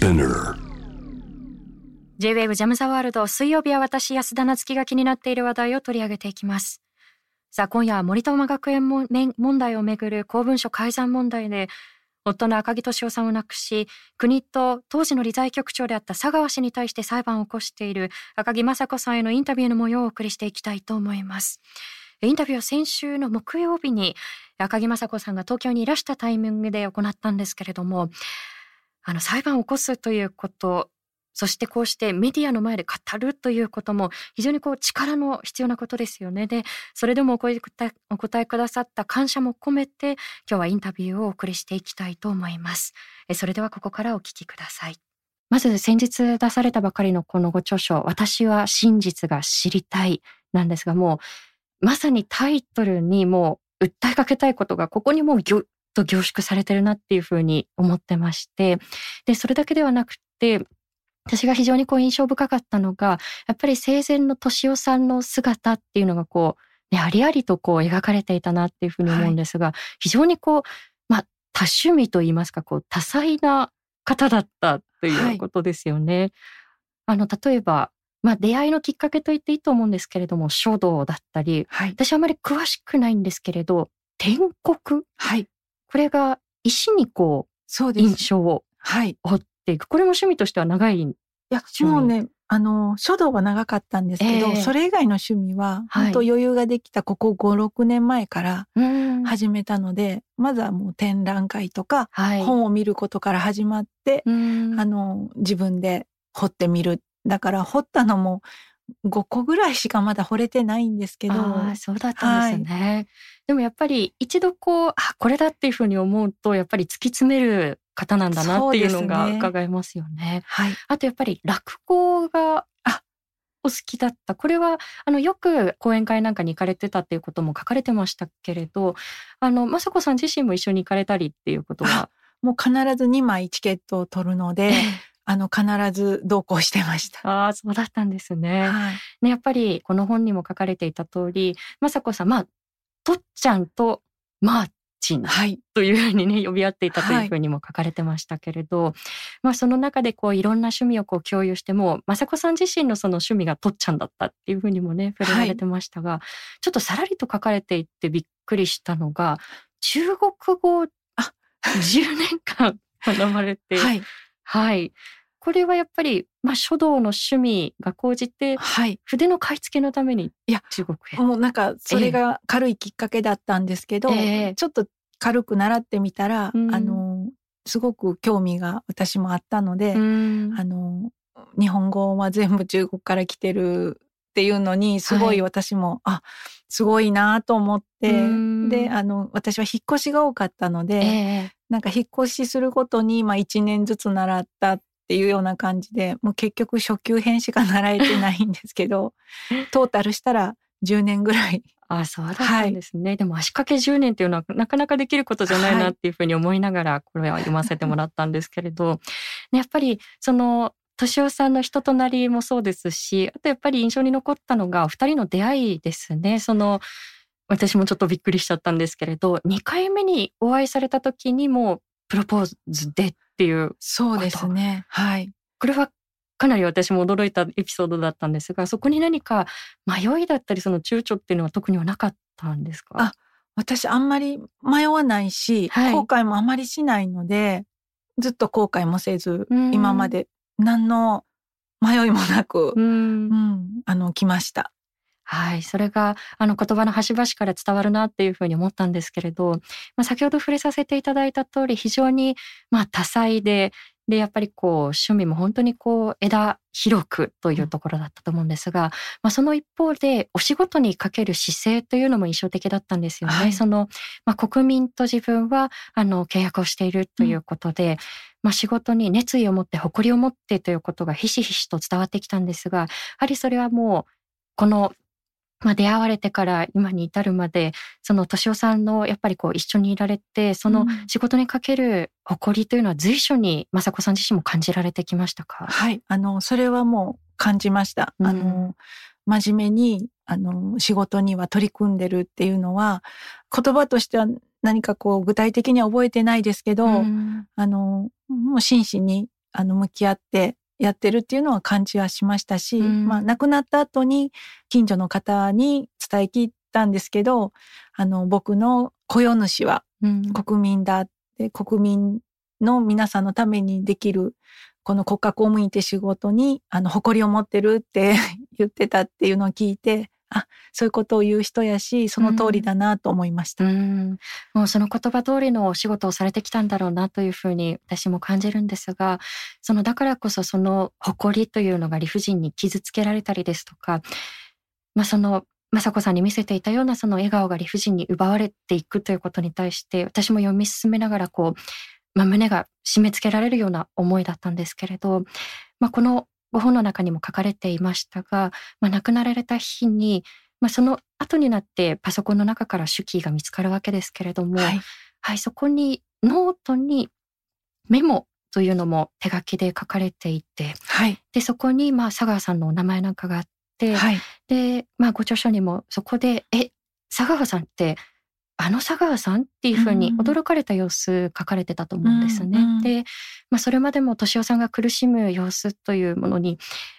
Spinner. J-WAVE ジャムザワールド水曜日は私安田なつきが気になっている話題を取り上げていきます。さあ今夜は森友学園も問題をめぐる公文書改ざん問題で夫の赤木俊夫さんを亡くし国と当時の理財局長であった佐川氏に対して裁判を起こしている赤木雅子さんへのインタビューの模様をお送りしていきたいと思います。インタビューは先週の木曜日に赤木雅子さんが東京にいらしたタイミングで行ったんですけれどもあの裁判を起こすということそしてこうしてメディアの前で語るということも非常にこう力の必要なことですよね。で、それでもお答えお答えくださった感謝も込めて今日はインタビューをお送りしていきたいと思います。それではここからお聞きください。まず先日出されたばかりのこのご著書、私は真実が知りたいなんですがもうまさにタイトルにもう訴えかけたいことがここにもうぎゅと凝縮されてるなっていうふうに思ってまして、で、それだけではなくて、私が非常にこう印象深かったのが、やっぱり生前の敏夫さんの姿っていうのがこう、ね、ありありとこう描かれていたなっていうふうに思うんですが、はい、非常にこう、まあ、多趣味といいますか、こう、多彩な方だったということですよね。はい、あの、例えば、まあ、出会いのきっかけと言っていいと思うんですけれども、書道だったり、はい、私あまり詳しくないんですけれど、天国、はい、これが石にこう、そう印象を彫っていく。これも趣味としては長いいや、もうね、あの、書道は長かったんですけど、えー、それ以外の趣味は、本当余裕ができたここ5、6年前から始めたので、まずはもう展覧会とか、はい、本を見ることから始まって、あの、自分で彫ってみる。だから彫ったのも5個ぐらいしかまだ惚れてないんですけど。あそうだったんですね。はい、でもやっぱり一度こう、あ、これだっていうふうに思うと、やっぱり突き詰める方なんだなっていうのが伺えますよね。ねはい。あとやっぱり落語が、あ、お好きだった。これは、あの、よく講演会なんかに行かれてたっていうことも書かれてましたけれど、あの、雅子さん自身も一緒に行かれたりっていうことは？もう必ず2枚チケットを取るので、あの、必ず同行してました。ああ、そうだったんですね。はい、ね、やっぱりこの本にも書かれていた通り、雅子さん、まあ、とっちゃんとマーチンというふうにね、呼び合っていたというふうにも書かれてましたけれど、はい、まあその中でこういろんな趣味をこう共有しても、雅子さん自身のその趣味がとっちゃんだったっていうふうにもね、触れられてましたが、はい、ちょっとさらりと書かれていってびっくりしたのが、中国語、あ、10年間 学ばれて、はい。はい。これはやっぱり、まあ、書道の趣味が高じて、はい、筆の買い付けのために中国へ。もうなんか、それが軽いきっかけだったんですけど、えー、ちょっと軽く習ってみたら、うん、あの、すごく興味が私もあったので、うん、あの、日本語は全部中国から来てるっていうのに、すごい私も、はい、あ、すごいなと思って、で、あの、私は引っ越しが多かったので、えー、なんか引っ越しするごとに、まあ一年ずつ習ったっていうような感じで、もう結局初級編しか習えてないんですけど、トータルしたら10年ぐらい。あそうだったんですね。はい、でも足掛け10年っていうのはなかなかできることじゃないなっていうふうに思いながら、これは読ませてもらったんですけれど、やっぱりその、敏夫さんの人となりもそうですし、あとやっぱり印象に残ったのが、二人の出会いですね。その、私もちょっとびっくりしちゃったんですけれど、2回目にお会いされた時にもプロポーズでっていうそうですね。はい。これはかなり私も驚いたエピソードだったんですが、そこに何か迷いだったり、その躊躇っていうのは特にはなかったんですか？あ、私あんまり迷わないし、はい、後悔もあまりしないので、ずっと後悔もせず、今まで何の迷いもなく、うん、うん、あの、来ました。はい。それが、あの、言葉の端々から伝わるなっていうふうに思ったんですけれど、まあ、先ほど触れさせていただいた通り、非常に、まあ、多彩で、で、やっぱりこう、趣味も本当にこう、枝広くというところだったと思うんですが、まあ、その一方で、お仕事にかける姿勢というのも印象的だったんですよね。はい、その、まあ、国民と自分は、あの、契約をしているということで、うんまあ、仕事に熱意を持って誇りを持ってということがひしひしと伝わってきたんですが、やはりそれはもう、このまあ、出会われてから今に至るまで、その敏夫さんのやっぱりこう一緒にいられて、その仕事にかける誇りというのは随所に雅子さん自身も感じられてきましたか？はい、あの、それはもう感じました。うん、あの、真面目に、あの、仕事には取り組んでるっていうのは、言葉としては何かこう具体的には覚えてないですけど、うん、あの、もう真摯にあの向き合ってやってるっていうのは感じはしましたし、うん、まあ亡くなった後に近所の方に伝え聞いたんですけどあの僕の雇用主は国民だって、うん、国民の皆さんのためにできるこの国家公務員って仕事にあの誇りを持ってるって 言ってたっていうのを聞いてあそういうことを言う人やしその通りだなと思いました、うん、もうその言葉通りのお仕事をされてきたんだろうなというふうに私も感じるんですがそのだからこそその誇りというのが理不尽に傷つけられたりですとか、まあ、その雅子さんに見せていたようなその笑顔が理不尽に奪われていくということに対して私も読み進めながらこう、まあ、胸が締め付けられるような思いだったんですけれど、まあ、このご本の中にも書かれていましたが、まあ、亡くなられた日に、まあ、その後になってパソコンの中から手記が見つかるわけですけれども、はい、はい、そこにノートにメモというのも手書きで書かれていて、はい、でそこにまあ佐川さんのお名前なんかがあって、はい、で、まあ、ご著書にもそこで「え佐川さんってあの佐川さんっていうふうに驚かれた様子書かれてたと思うんですね。うんうん、で、まあ、それまでも敏夫さんが苦しむ様子というものに、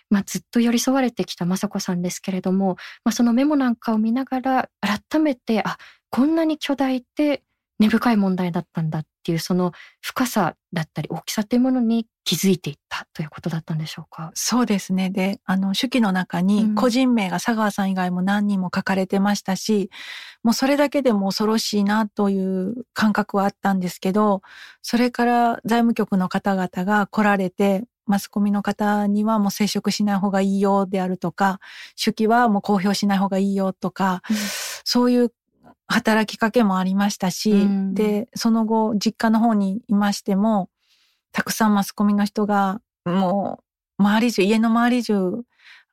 まあ、ずっと寄り添われてきた雅子さんですけれども、まあ、そのメモなんかを見ながら改めてあこんなに巨大で根深い問題だったんだっていうその深さだったり大きさというものに気づいていったということだったんでしょうか？そうですね。であの手記の中に個人名が佐川さん以外も何人も書かれてましたし、うん、もうそれだけでも恐ろしいなという感覚はあったんですけどそれから財務局の方々が来られてマスコミの方にはもう接触しない方がいいよであるとか手記はもう公表しない方がいいよとか、うん、そういう働きかけもありましたし、うん、でその後実家の方にいましてもたくさんマスコミの人がもう周り中家の周り中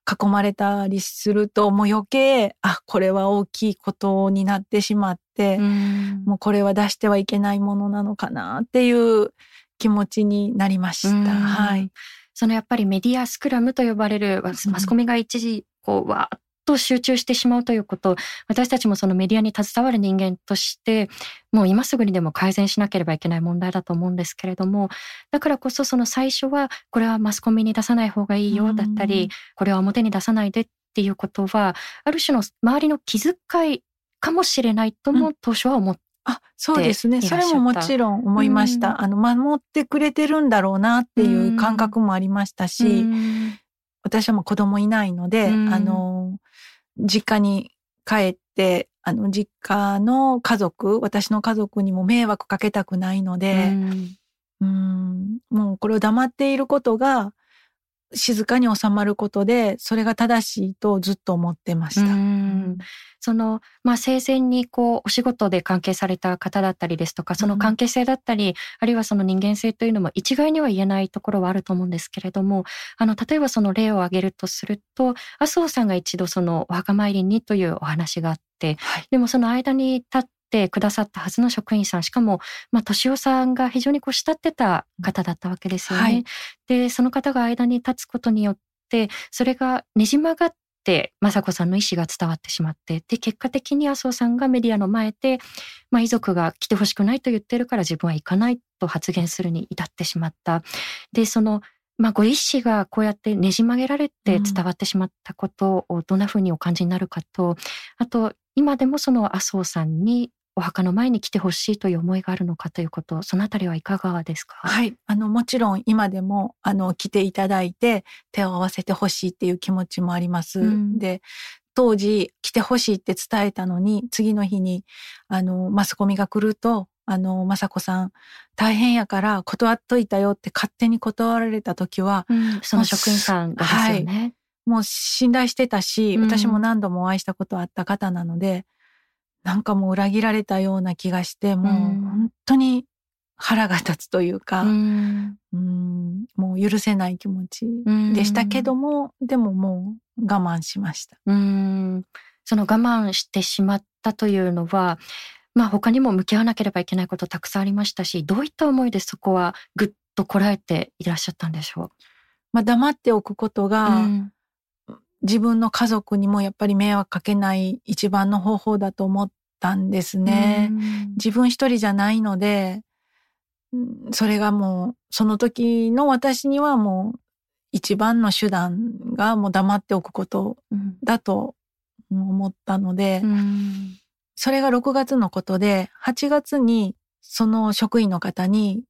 囲まれたりするともう余計あこれは大きいことになってしまって、うん、もうこれは出してはいけないものなのかなっていう気持ちになりました。うん、はい。そのやっぱりメディアスクラムと呼ばれるマスコミが一時こうわーっと集中してしまうということ、私たちもそのメディアに携わる人間として、もう今すぐにでも改善しなければいけない問題だと思うんですけれども、だからこそその最初は、これはマスコミに出さない方がいいよだったり、これは表に出さないでっていうことは、ある種の周りの気遣いかもしれないとも当初は思って、あ、そうですね。それももちろん思いました。あの、守ってくれてるんだろうなっていう感覚もありましたし、私はもう子供いないので、あの、実家に帰って、あの、実家の家族、私の家族にも迷惑かけたくないので、うん、もうこれを黙っていることが、静かに収まることでそれが正しいとずっと思ってました。そのまあ生前にこうお仕事で関係された方だったりですとかその関係性だったり、うん、あるいはその人間性というのも一概には言えないところはあると思うんですけれどもあの例えばその例を挙げるとすると麻生さんが一度そのお墓参りにというお話があって、はい、でもその間に立ってくださったはずの職員さんしかも、まあ、敏夫さんが非常にこう慕ってた方だったわけですよね。はい、でその方が間に立つことによってそれがねじ曲がって雅子さんの意思が伝わってしまってで結果的に麻生さんがメディアの前で、まあ、遺族が来てほしくないと言ってるから自分は行かないと発言するに至ってしまった。でそのまあ、ご意思がこうやってねじ曲げられて伝わってしまったことをどんなふうにお感じになるかと、あと今でもその麻生さんにお墓の前に来てほしいという思いがあるのかということ、そのあたりはいかがですか？はい。あの、もちろん今でも、あの、来ていただいて手を合わせてほしいっていう気持ちもあります。うん、で、当時来てほしいって伝えたのに、次の日に、あの、マスコミが来ると、あの、雅子さん、大変やから断っといたよって勝手に断られた時は、うん、その職員さんがですよね。はいもう信頼してたし、私も何度もお会いしたことあった方なので、なんかもう裏切られたような気がして、もう本当に腹が立つというか、うん、うんもう許せない気持ちでしたけども、でももう我慢しました。うん。その我慢してしまったというのは、まあ他にも向き合わなければいけないことたくさんありましたし、どういった思いでそこはぐっとこらえていらっしゃったんでしょう？まあ黙っておくことが、うん自分の家族にもやっぱり迷惑かけない一番の方法だと思ったんですね。自分一人じゃないので、それがもうその時の私にはもう一番の手段がもう黙っておくことだと思ったので、うん、それが6月のことで8月にその職員の方に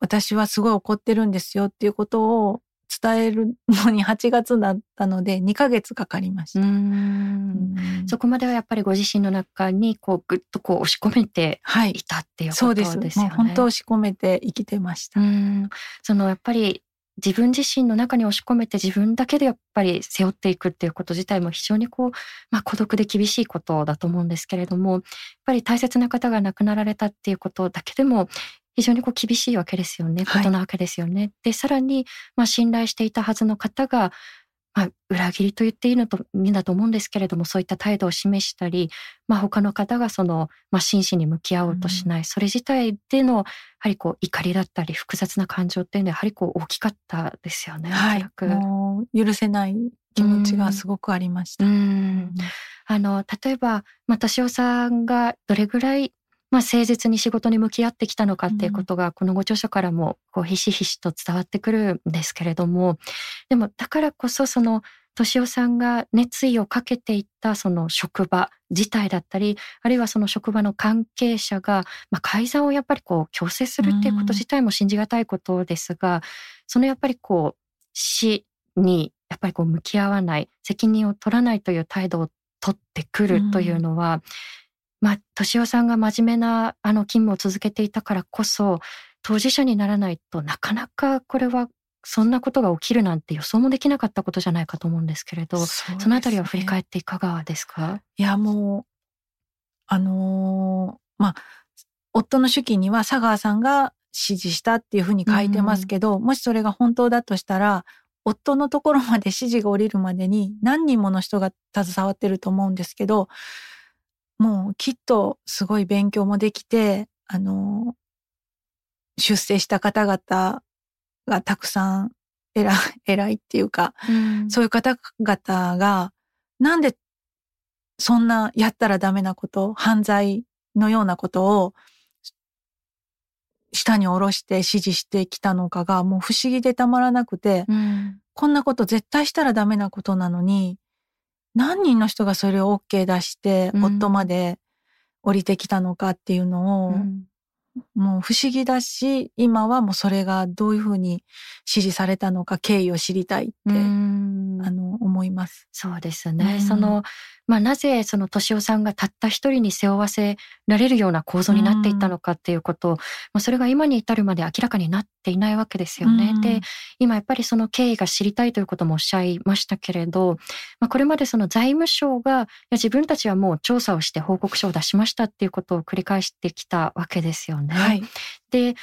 私はすごい怒ってるんですよっていうことを伝えるのに8月だったので2ヶ月かかりました。そこまではやっぱりご自身の中にこうぐっとこう押し込めていたっていうことですよね。はい、そうです。本当押し込めて生きてました。そのやっぱり自分自身の中に押し込めて自分だけでやっぱり背負っていくっていうこと自体も非常にこう、まあ、孤独で厳しいことだと思うんですけれどもやっぱり大切な方が亡くなられたっていうことだけでも非常にこう厳しいわけですよね、ことなわけですよね。はい、でさらに、まあ、信頼していたはずの方がまあ、裏切りと言っていいのといいんだと思うんですけれどもそういった態度を示したり、まあ、他の方がその、まあ、真摯に向き合おうとしない、うん、それ自体でのやはりこう怒りだったり複雑な感情っていうのはやはりこう大きかったですよね。はい、もう許せない気持ちがすごくありました。うん、あの例えば、まあ、敏夫さんがどれぐらいまあ、誠実に仕事に向き合ってきたのかっていうことが、このご著書からもこうひしひしと伝わってくるんですけれどもでもだからこそその敏夫さんが熱意をかけていったその職場自体だったりあるいはその職場の関係者が、まあ、改ざんをやっぱりこう強制するっていうこと自体も信じがたいことですが、そのやっぱりこう死にやっぱりこう向き合わない責任を取らないという態度を取ってくるというのは、まあ、敏夫さんが真面目なあの勤務を続けていたからこそ、当事者にならないとなかなかこれはそんなことが起きるなんて予想もできなかったことじゃないかと思うんですけれど、そ、ね,、のあたりは振り返っていかがですか？いや、もう、あのー、まあ、夫の手記には佐川さんが指示したっていうふうに書いてますけど、うん、もしそれが本当だとしたら、夫のところまで指示が降りるまでに何人もの人が携わってると思うんですけど、もうきっとすごい勉強もできて、あの、出世した方々がたくさん偉い、偉いっていうか、うん、そういう方々が、なんでそんなやったらダメなこと、犯罪のようなことを下に下ろして指示してきたのかがもう不思議でたまらなくて、うん、こんなこと絶対したらダメなことなのに、何人の人がそれを OK 出して、夫まで降りてきたのかっていうのを、うんもう不思議だし、今はもうそれがどういうふうに指示されたのか経緯を知りたいって、あの、思います。そうですね。その、まあ、なぜその敏夫さんがたった一人に背負わせられるような構造になっていったのかっていうこと、まあ、それが今に至るまで明らかになっていないわけですよね。で、今やっぱりその経緯が知りたいということもおっしゃいましたけれど、まあ、これまでその財務省がいや自分たちはもう調査をして報告書を出しましたっていうことを繰り返してきたわけですよね。はい、で、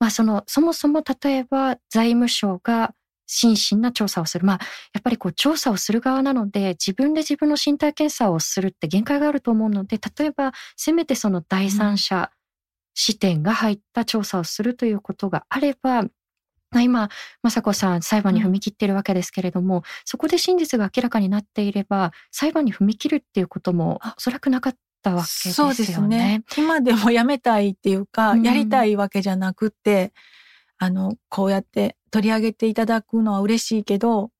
まあ、そのそもそも例えば財務省が真摯な調査をする。まあ、やっぱりこう調査をする側なので、自分で自分の身体検査をするって限界があると思うので、例えば、せめてその第三者視点が入った調査をするということがあれば、今、雅子さん裁判に踏み切っているわけですけれども、うん、そこで真実が明らかになっていれば、裁判に踏み切るっていうこともおそらくなかったわけですよね。そうですね。今でもやめたいっていうか、うん、やりたいわけじゃなくて、あの、こうやって取り上げていただくのは嬉しいけど、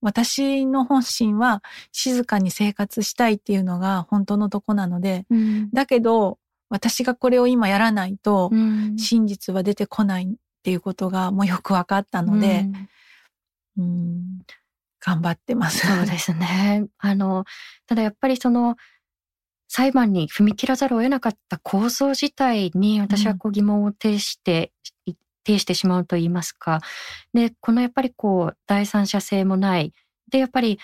私の本心は静かに生活したいっていうのが本当のとこなので、うん、だけど私がこれを今やらないと真実は出てこないっていうことがもうよく分かったので、うん、うん頑張ってます。そうですね。あの、ただやっぱりその裁判に踏み切らざるを得なかった構造自体に私はこう疑問を呈して呈してしまうと言いますか。で、このやっぱりこう、第三者性もない。で、やっぱり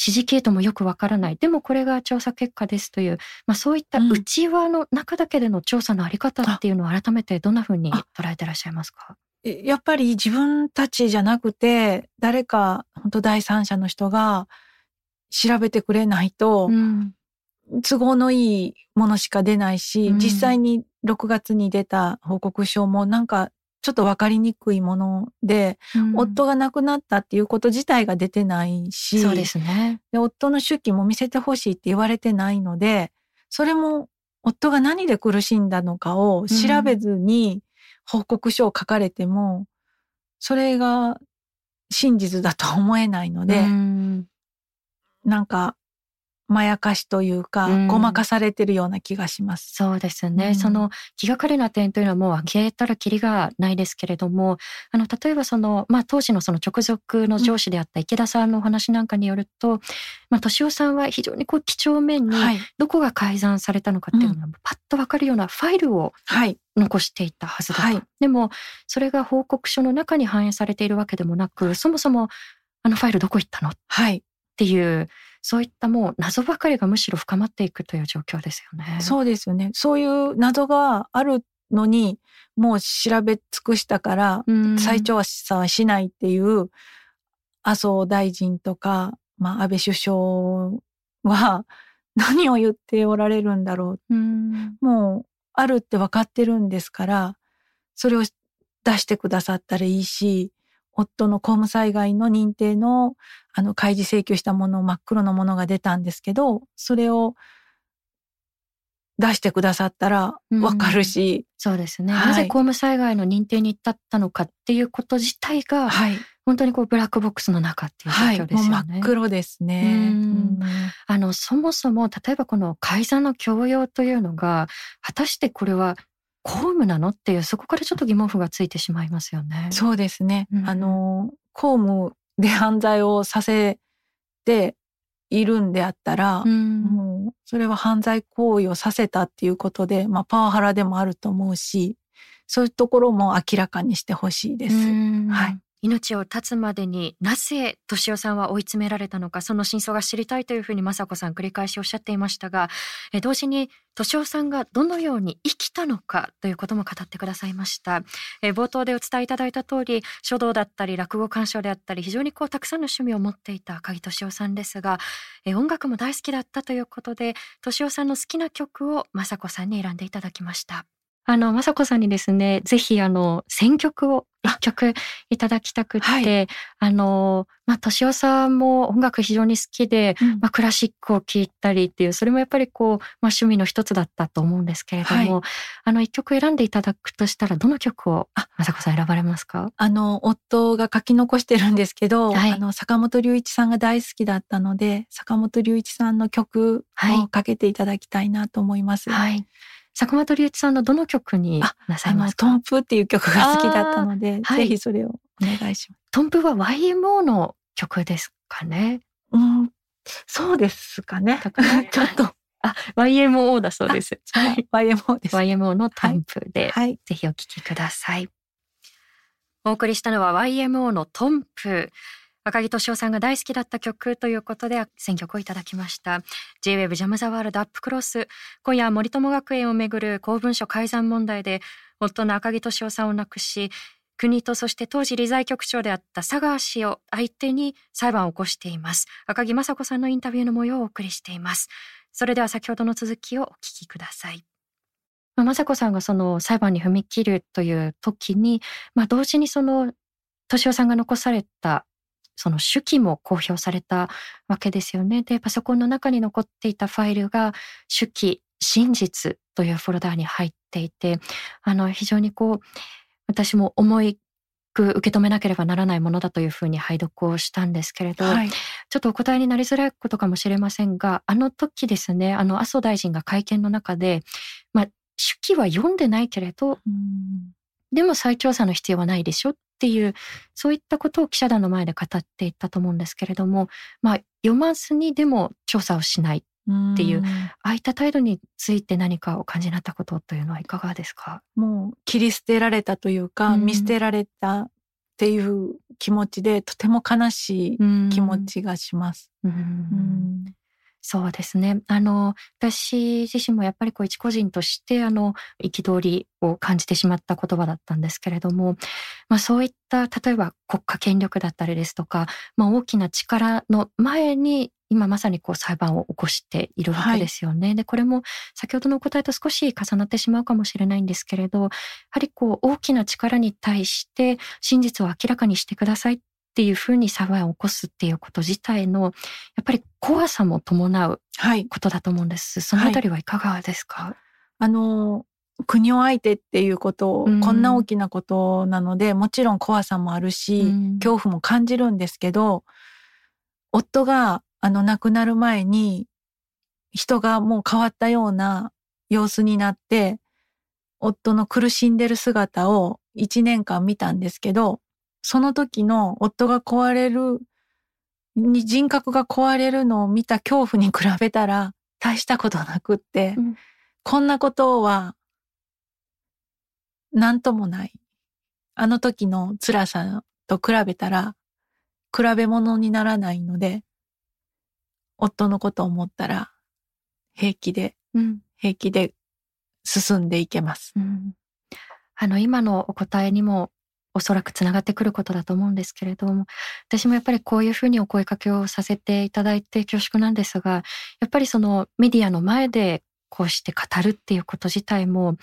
指示系統もよくわからない。でもこれが調査結果ですという、まあそういった内輪の中だけでの調査のあり方っていうのを改めてどんなふうに捉えてらっしゃいますか？やっぱり自分たちじゃなくて、誰か本当第三者の人が調べてくれないと、うん、都合のいいものしか出ないし、うん、実際に6月に出た報告書もなんかちょっと分かりにくいもので、うん、夫が亡くなったっていうこと自体が出てないし、そうですね。で、夫の手記も見せてほしいって言われてないので、それも夫が何で苦しんだのかを調べずに、報告書を書かれてもそれが真実だと思えないので、ん。なんかまやかしというか、うん、ごまかされてるような気がします。そうですね。うん、その気がかりな点というのはもう挙げたらきりがないですけれども、あの、例えばその、まあ当時のその直属の上司であった池田さんのお話なんかによると、うん、まあ敏夫さんは非常にこう几帳面に、どこが改ざんされたのかっていうのがパッとわかるようなファイルを、残していたはずだと、はい、でも、それが報告書の中に反映されているわけでもなく、そもそもあのファイルどこ行ったの、はい、っていうそういったもう謎ばかりがむしろ深まっていくという状況ですよね。そうですよね。そういう謎があるのに、もう調べ尽くしたから、再調査はしないっていう、麻生大臣とか、まあ、安倍首相は 何を言っておられるんだろう。うもう、あるって分かってるんですから、それを出してくださったらいいし、夫の公務災害の認定のあの開示請求したもの真っ黒のものが出たんですけどそれを出してくださったらわかるし、うん、そうですね、はい、なぜ公務災害の認定に至ったのかっていうこと自体が、はい、本当にこうブラックボックスの中っていう状況ですよね。はい、真っ黒ですね、あのそもそも例えばこの改ざんの強要というのが果たしてこれは公務なの？っていうそこからちょっと疑問符がついてしまいますよね。そうですね。うん、あの公務で犯罪をさせているんであったら、うん、もうそれは犯罪行為をさせたっていうことで、まあ、パワハラでもあると思うしそういうところも明らかにしてほしいです。はい、命を絶つまでになぜ敏夫さんは追い詰められたのかその真相が知りたいというふうに雅子さん繰り返しおっしゃっていましたが同時に敏夫さんがどのように生きたのかということも語ってくださいました。冒頭でお伝えいただいた通り書道だったり落語鑑賞であったり非常にこうたくさんの趣味を持っていた赤木敏夫さんですが音楽も大好きだったということで敏夫さんの好きな曲を雅子さんに選んでいただきました。あの、まさこさんにですね、ぜひ、あの、選曲を曲いただきたくて、はい、あの、まあ、敏夫さんも音楽非常に好きで、うん、まあ、クラシックを聴いたりっていう、それもやっぱりこう、まあ、趣味の一つだったと思うんですけれども、はい、あの、一曲選んでいただくとしたら、どの曲を、あ、まさこさん選ばれますか？あの、夫が書き残してるんですけど、はい、あの、坂本龍一さんが大好きだったので、坂本龍一さんの曲をかけていただきたいなと思います。はい坂本龍一さんのどの曲になさいますか？トンプっていう曲が好きだったので、はい、ぜひそれをお願いします。トンプは YMO の曲ですかね？うん、そうですかね。ちょっと。あ、YMO だそうです。はい、YMO です。YMO のトンプで、はい、ぜひお聴きください。お送りしたのは YMO のトンプ。赤木俊夫さんが大好きだった曲ということで選曲をいただきました。J-WAVE ジャムザワールドアップクロス今夜森友学園をめぐる公文書改ざん問題で夫の赤木俊夫さんを亡くし国とそして当時理財局長であった佐川氏を相手に裁判を起こしています。赤木雅子さんのインタビューの模様をお送りしています。それでは先ほどの続きをお聞きください。雅子さんがその裁判に踏み切るという時に、まあ、同時にその敏夫さんが残されたその手記も公表されたわけですよね。で、パソコンの中に残っていたファイルが手記真実というフォルダーに入っていて、あの、非常にこう、私も重いく受け止めなければならないものだというふうに拝読をしたんですけれど、はい、ちょっとお答えになりづらいことかもしれませんが、あの時ですね、あの、麻生大臣が会見の中で、まあ、手記は読んでないけれど、でも再調査の必要はないでしょっていうそういったことを記者団の前で語っていったと思うんですけれども、まあ、読まずにでも調査をしないっていうああいった態度について何かお感じになったことというのはいかがですか？もう切り捨てられたというか、見捨てられたっていう気持ちでとても悲しい気持ちがします。うんそうですね。あの、私自身もやっぱりこう一個人として、あの、憤りを感じてしまった言葉だったんですけれども、まあそういった、例えば国家権力だったりですとか、まあ大きな力の前に、今まさにこう裁判を起こしているわけですよね。はい、で、これも先ほどのお答えと少し重なってしまうかもしれないんですけれど、やはりこう大きな力に対して真実を明らかにしてくださいっっていうふうに騒ぎを起こすっていうこと自体のやっぱり怖さも伴うことだと思うんです。はい、そのあたりはいかがですか、はい、あの国を相手っていうことを、うん、こんな大きなことなのでもちろん怖さもあるし、うん、恐怖も感じるんですけど夫があの亡くなる前に人がもう変わったような様子になって夫の苦しんでる姿を一年間見たんですけどその時の夫が壊れるに人格が壊れるのを見た恐怖に比べたら大したことなくって、うん、こんなことは何ともない。あの時の辛さと比べたら比べ物にならないので、夫のことを思ったら平気で、うん、平気で進んでいけます。うん、あの今のお答えにもおそらくつながってくることだと思うんですけれども私もやっぱりこういうふうにお声かけをさせていただいて恐縮なんですがやっぱりそのメディアの前でこうして語るっていうこと自体も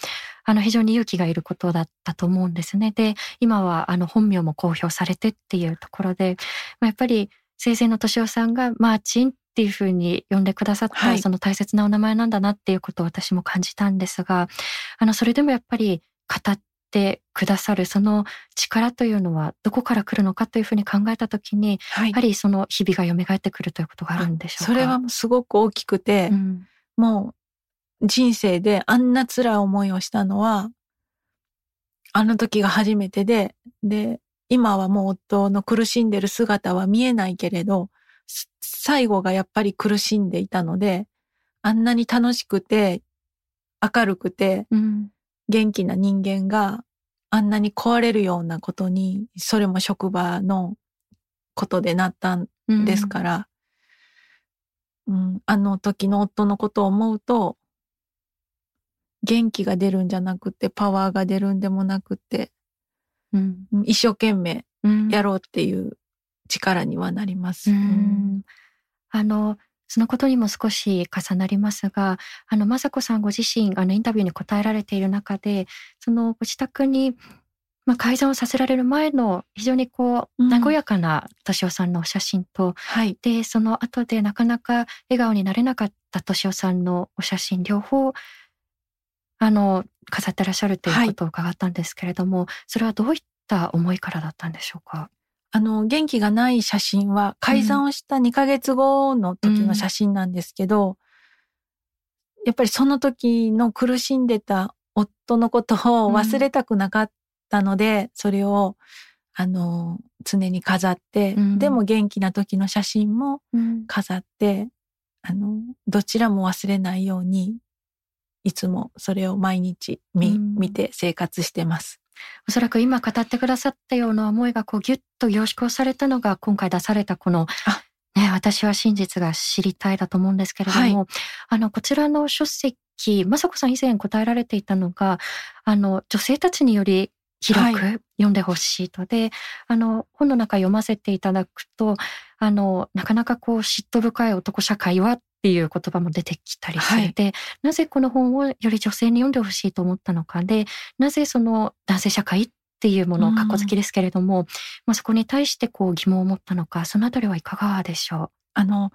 あの非常に勇気がいることだったと思うんですね。で今はあの本名も公表されてっていうところでやっぱり生前の敏夫さんがマーチンっていうふうに呼んでくださった、はい、その大切なお名前なんだなっていうことを私も感じたんですがあのそれでもやっぱり語ってくださるその力というのはどこから来るのかというふうに考えた時に、はい、やはりその日々が蘇ってくるということがあるんでしょうか？それはすごく大きくて、うん、もう人生であんな辛い思いをしたのはあの時が初めてでで今はもう夫の苦しんでる姿は見えないけれど最後がやっぱり苦しんでいたので、あんなに楽しくて、明るくて、元気な人間があんなに壊れるようなことに、それも職場のことでなったんですから、うん、うん、あの時の夫のことを思うと、元気が出るんじゃなくて、パワーが出るんでもなくて、うん、一生懸命やろうっていう力にはなります。あのそのことにも少し重なりますが、あの、雅子さんご自身、あの、インタビューに答えられている中で、その、ご自宅に、まあ、改ざんをさせられる前の、非常にこう、和やかな敏夫さんのお写真と、はい、で、その後でなかなか笑顔になれなかった敏夫さんのお写真、両方、あの、飾ってらっしゃるということを伺ったんですけれども、はい、それはどういった思いからだったんでしょうか？あの、元気がない写真は改ざんをした2ヶ月後の時の写真なんですけど、うん、やっぱりその時の苦しんでた夫のことを忘れたくなかったので、うん、それを、あの、常に飾って、うん、でも元気な時の写真も飾って、あの、どちらも忘れないように、いつもそれを毎日見,、見て生活してます。おそらく今語ってくださったような思いがこうギュッと凝縮されたのが今回出されたこのね、私は真実が知りたいだと思うんですけれども、はい、あの、こちらの書籍、雅子さん以前答えられていたのが、あの、女性たちにより広く読んでほしいと、はい、で、あの、本の中読ませていただくと、あの、なかなかこう嫉妬深い男社会はっていう言葉も出てきたりして、はい、なぜこの本をより女性に読んでほしいと思ったのかで、なぜその男性社会っていうものをかっこ好きですけれども、うん、まあ、そこに対してこう疑問を持ったのか、そのあたりはいかがでしょう？あの、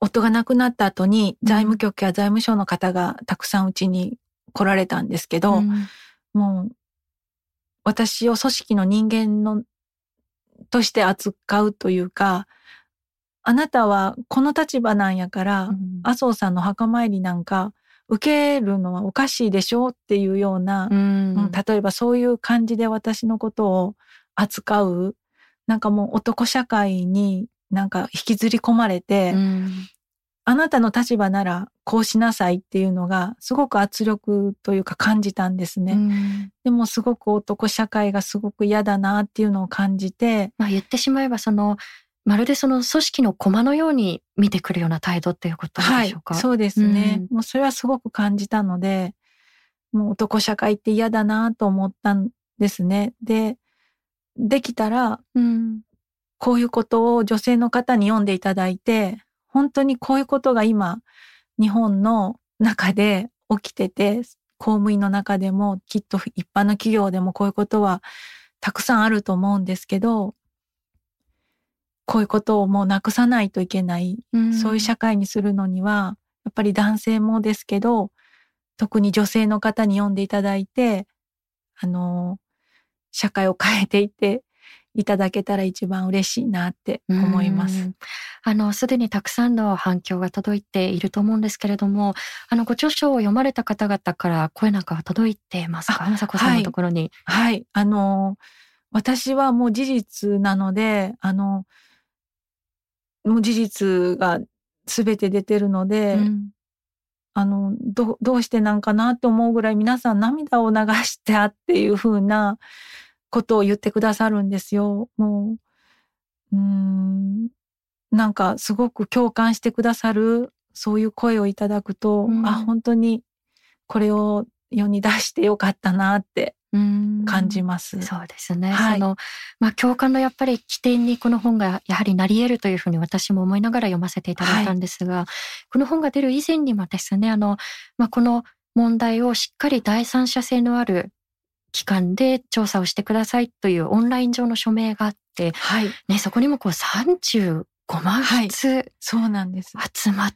夫が亡くなった後に財務局や財務省の方がたくさんうちに来られたんですけど、うん、もう私を組織の人間のとして扱うというか、あなたはこの立場なんやから、うん、麻生さんの墓参りなんか受けるのはおかしいでしょうっていうような、うん、例えばそういう感じで私のことを扱う、なんかもう男社会になんか引きずり込まれて、うん、あなたの立場ならこうしなさいっていうのがすごく圧力というか感じたんですね。うん、でもすごく男社会がすごく嫌だなっていうのを感じて。まあ言ってしまえばそのまるでその組織の駒のように見てくるような態度っていうことでしょうか、はい、そうですね、うん、もうそれはすごく感じたのでもう男社会って嫌だなと思ったんですね。でできたら、うん、こういうことを女性の方に読んでいただいて本当にこういうことが今日本の中で起きてて公務員の中でもきっと一般の企業でもこういうことはたくさんあると思うんですけどこういうことをもうなくさないといけない、うん、そういう社会にするのには、やっぱり男性もですけど、特に女性の方に読んでいただいて、あの、社会を変えていっていただけたら一番嬉しいなって思います。あの、すでにたくさんの反響が届いていると思うんですけれども、あの、ご著書を読まれた方々から声なんかは届いてますか？まさこさんのところに。はい、はい。あの、私はもう事実なので、あの、もう事実が全て出てるので、うん、あのどどうしてなんかなって思うぐらい皆さん涙を流してあっていう風なことを言ってくださるんですよ。もううんなんかすごく共感してくださるそういう声をいただくと、うん、あ本当にこれを世に出してよかったなって感じます。そうですね。はい、そのまあ共感のやっぱり起点にこの本がやはりなり得るというふうに私も思いながら読ませていただいたんですが、はい、この本が出る以前にもですね、あのまあこの問題をしっかり第三者性のある機関で調査をしてくださいというオンライン上の署名があって、はい、ねそこにもこう35万筆、そうなんです。集まっ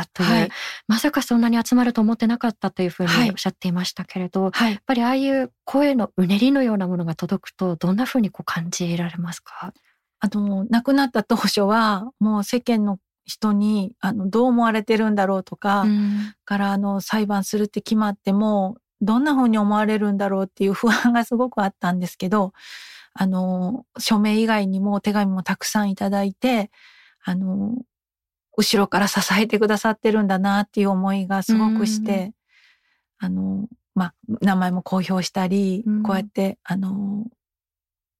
ったという、はい、まさかそんなに集まると思ってなかったというふうにおっしゃっていましたけれど、はい、やっぱりああいう声のうねりのようなものが届くとどんなふうにこう感じられますか？あの亡くなった当初はもう世間の人にあのどう思われてるんだろうとか、うん、からあの裁判するって決まってもどんな風に思われるんだろうっていう不安がすごくあったんですけどあの署名以外にも手紙もたくさんいただいてあの後ろから支えてくださってるんだなっていう思いがすごくして、あの、まあ、名前も公表したり、こうやって、あの、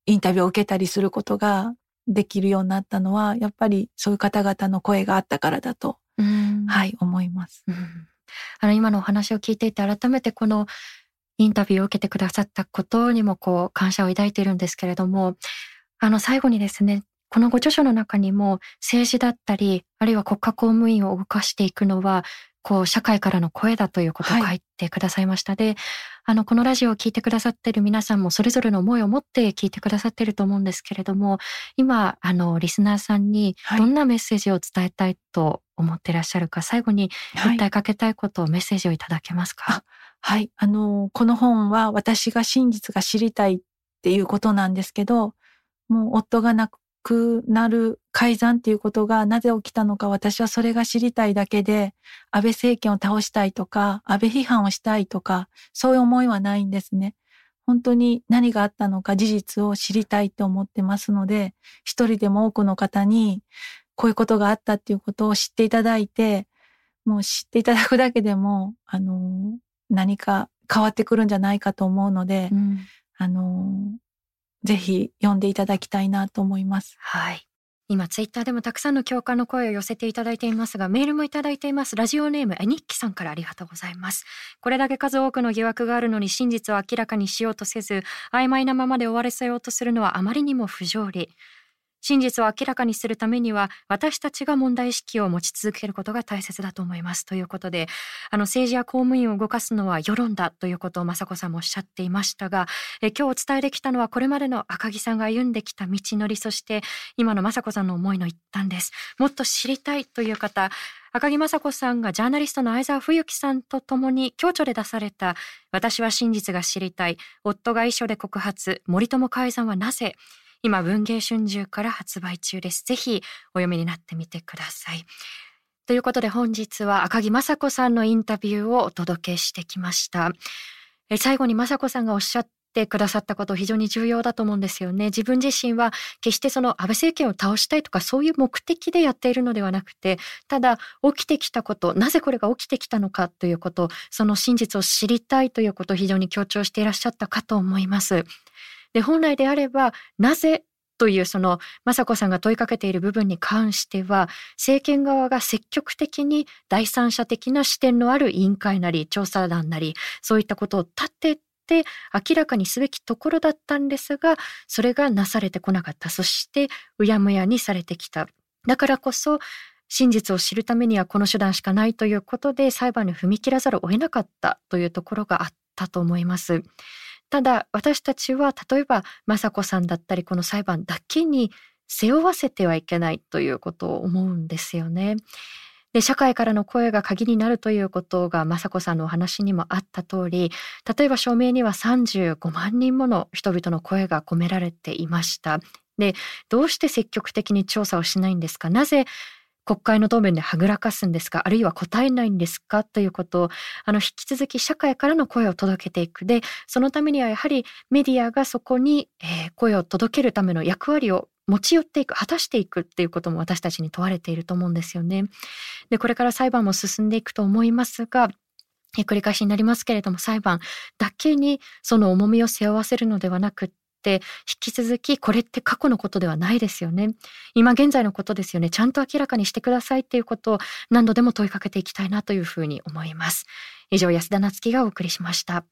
インタビューを受けたりすることができるようになったのは、やっぱりそういう方々の声があったからだと、はい、思います。あの、今のお話を聞いていて、改めてこのインタビューを受けてくださったことにも、こう、感謝を抱いているんですけれども、あの、最後にですね、このご著書の中にも政治だったり、あるいは国家公務員を動かしていくのは、こう、社会からの声だということを書いてくださいました。はい、で、あの、このラジオを聞いてくださっている皆さんもそれぞれの思いを持って聞いてくださっていると思うんですけれども、今、あの、リスナーさんにどんなメッセージを伝えたいと思ってらっしゃるか、はい、最後に訴えかけたいことをメッセージをいただけますか、はい、あの、この本は私が真実が知りたいっていうことなんですけど、もう夫が亡くくなる改ざんっていうことがなぜ起きたのか私はそれが知りたいだけで安倍政権を倒したいとか安倍批判をしたいとかそういう思いはないんですね。本当に何があったのか事実を知りたいと思ってますので一人でも多くの方にこういうことがあったっていうことを知っていただいてもう知っていただくだけでもあの何か変わってくるんじゃないかと思うので、うん、あのぜひ読んでいただきたいなと思います。はい。今ツイッターでもたくさんの共感の声を寄せていただいていますがメールもいただいていますラジオネームえにっきさんからありがとうございますこれだけ数多くの疑惑があるのに真実を明らかにしようとせず曖昧なままで終わらせようとするのはあまりにも不条理真実を明らかにするためには私たちが問題意識を持ち続けることが大切だと思います。ということであの政治や公務員を動かすのは世論だということを雅子さんもおっしゃっていましたがえ今日お伝えできたのはこれまでの赤木さんが歩んできた道のりそして今の雅子さんの思いの一端です。もっと知りたいという方赤木雅子さんがジャーナリストの相沢冬樹さんと共に共著で出された私は真実が知りたい。夫が遺書で告発森友改ざんはなぜ今文芸春秋から発売中です。ぜひお読みになってみてください。ということで本日は赤木雅子さんのインタビューをお届けしてきました。え最後に雅子さんがおっしゃってくださったこと非常に重要だと思うんですよね。自分自身は決してその安倍政権を倒したいとかそういう目的でやっているのではなくて、ただ起きてきたこと、なぜこれが起きてきたのかということ、その真実を知りたいということを非常に強調していらっしゃったかと思います。で本来であればなぜというその雅子さんが問いかけている部分に関しては政権側が積極的に第三者的な視点のある委員会なり調査団なりそういったことを立てて明らかにすべきところだったんですがそれがなされてこなかったそしてうやむやにされてきただからこそ真実を知るためにはこの手段しかないということで裁判に踏み切らざるを得なかったというところがあったと思います。ただ私たちは例えば雅子さんだったりこの裁判だけに背負わせてはいけないということを思うんですよね。で社会からの声が鍵になるということが雅子さんのお話にもあった通り例えば署名には35万人もの人々の声が込められていましたでどうして積極的に調査をしないんですか？なぜ国会の答弁ではぐらかすんですかあるいは答えないんですかということをあの引き続き社会からの声を届けていくでそのためにはやはりメディアがそこに、えー、声を届けるための役割を持ち寄っていく果たしていくっていうことも私たちに問われていると思うんですよね。でこれから裁判も進んでいくと思いますが繰り返しになりますけれども裁判だけにその重みを背負わせるのではなくって引き続きこれって過去のことではないですよね。今現在のことですよね。ちゃんと明らかにしてくださいっていうことを何度でも問いかけていきたいなというふうに思います。以上安田なつきがお送りしました。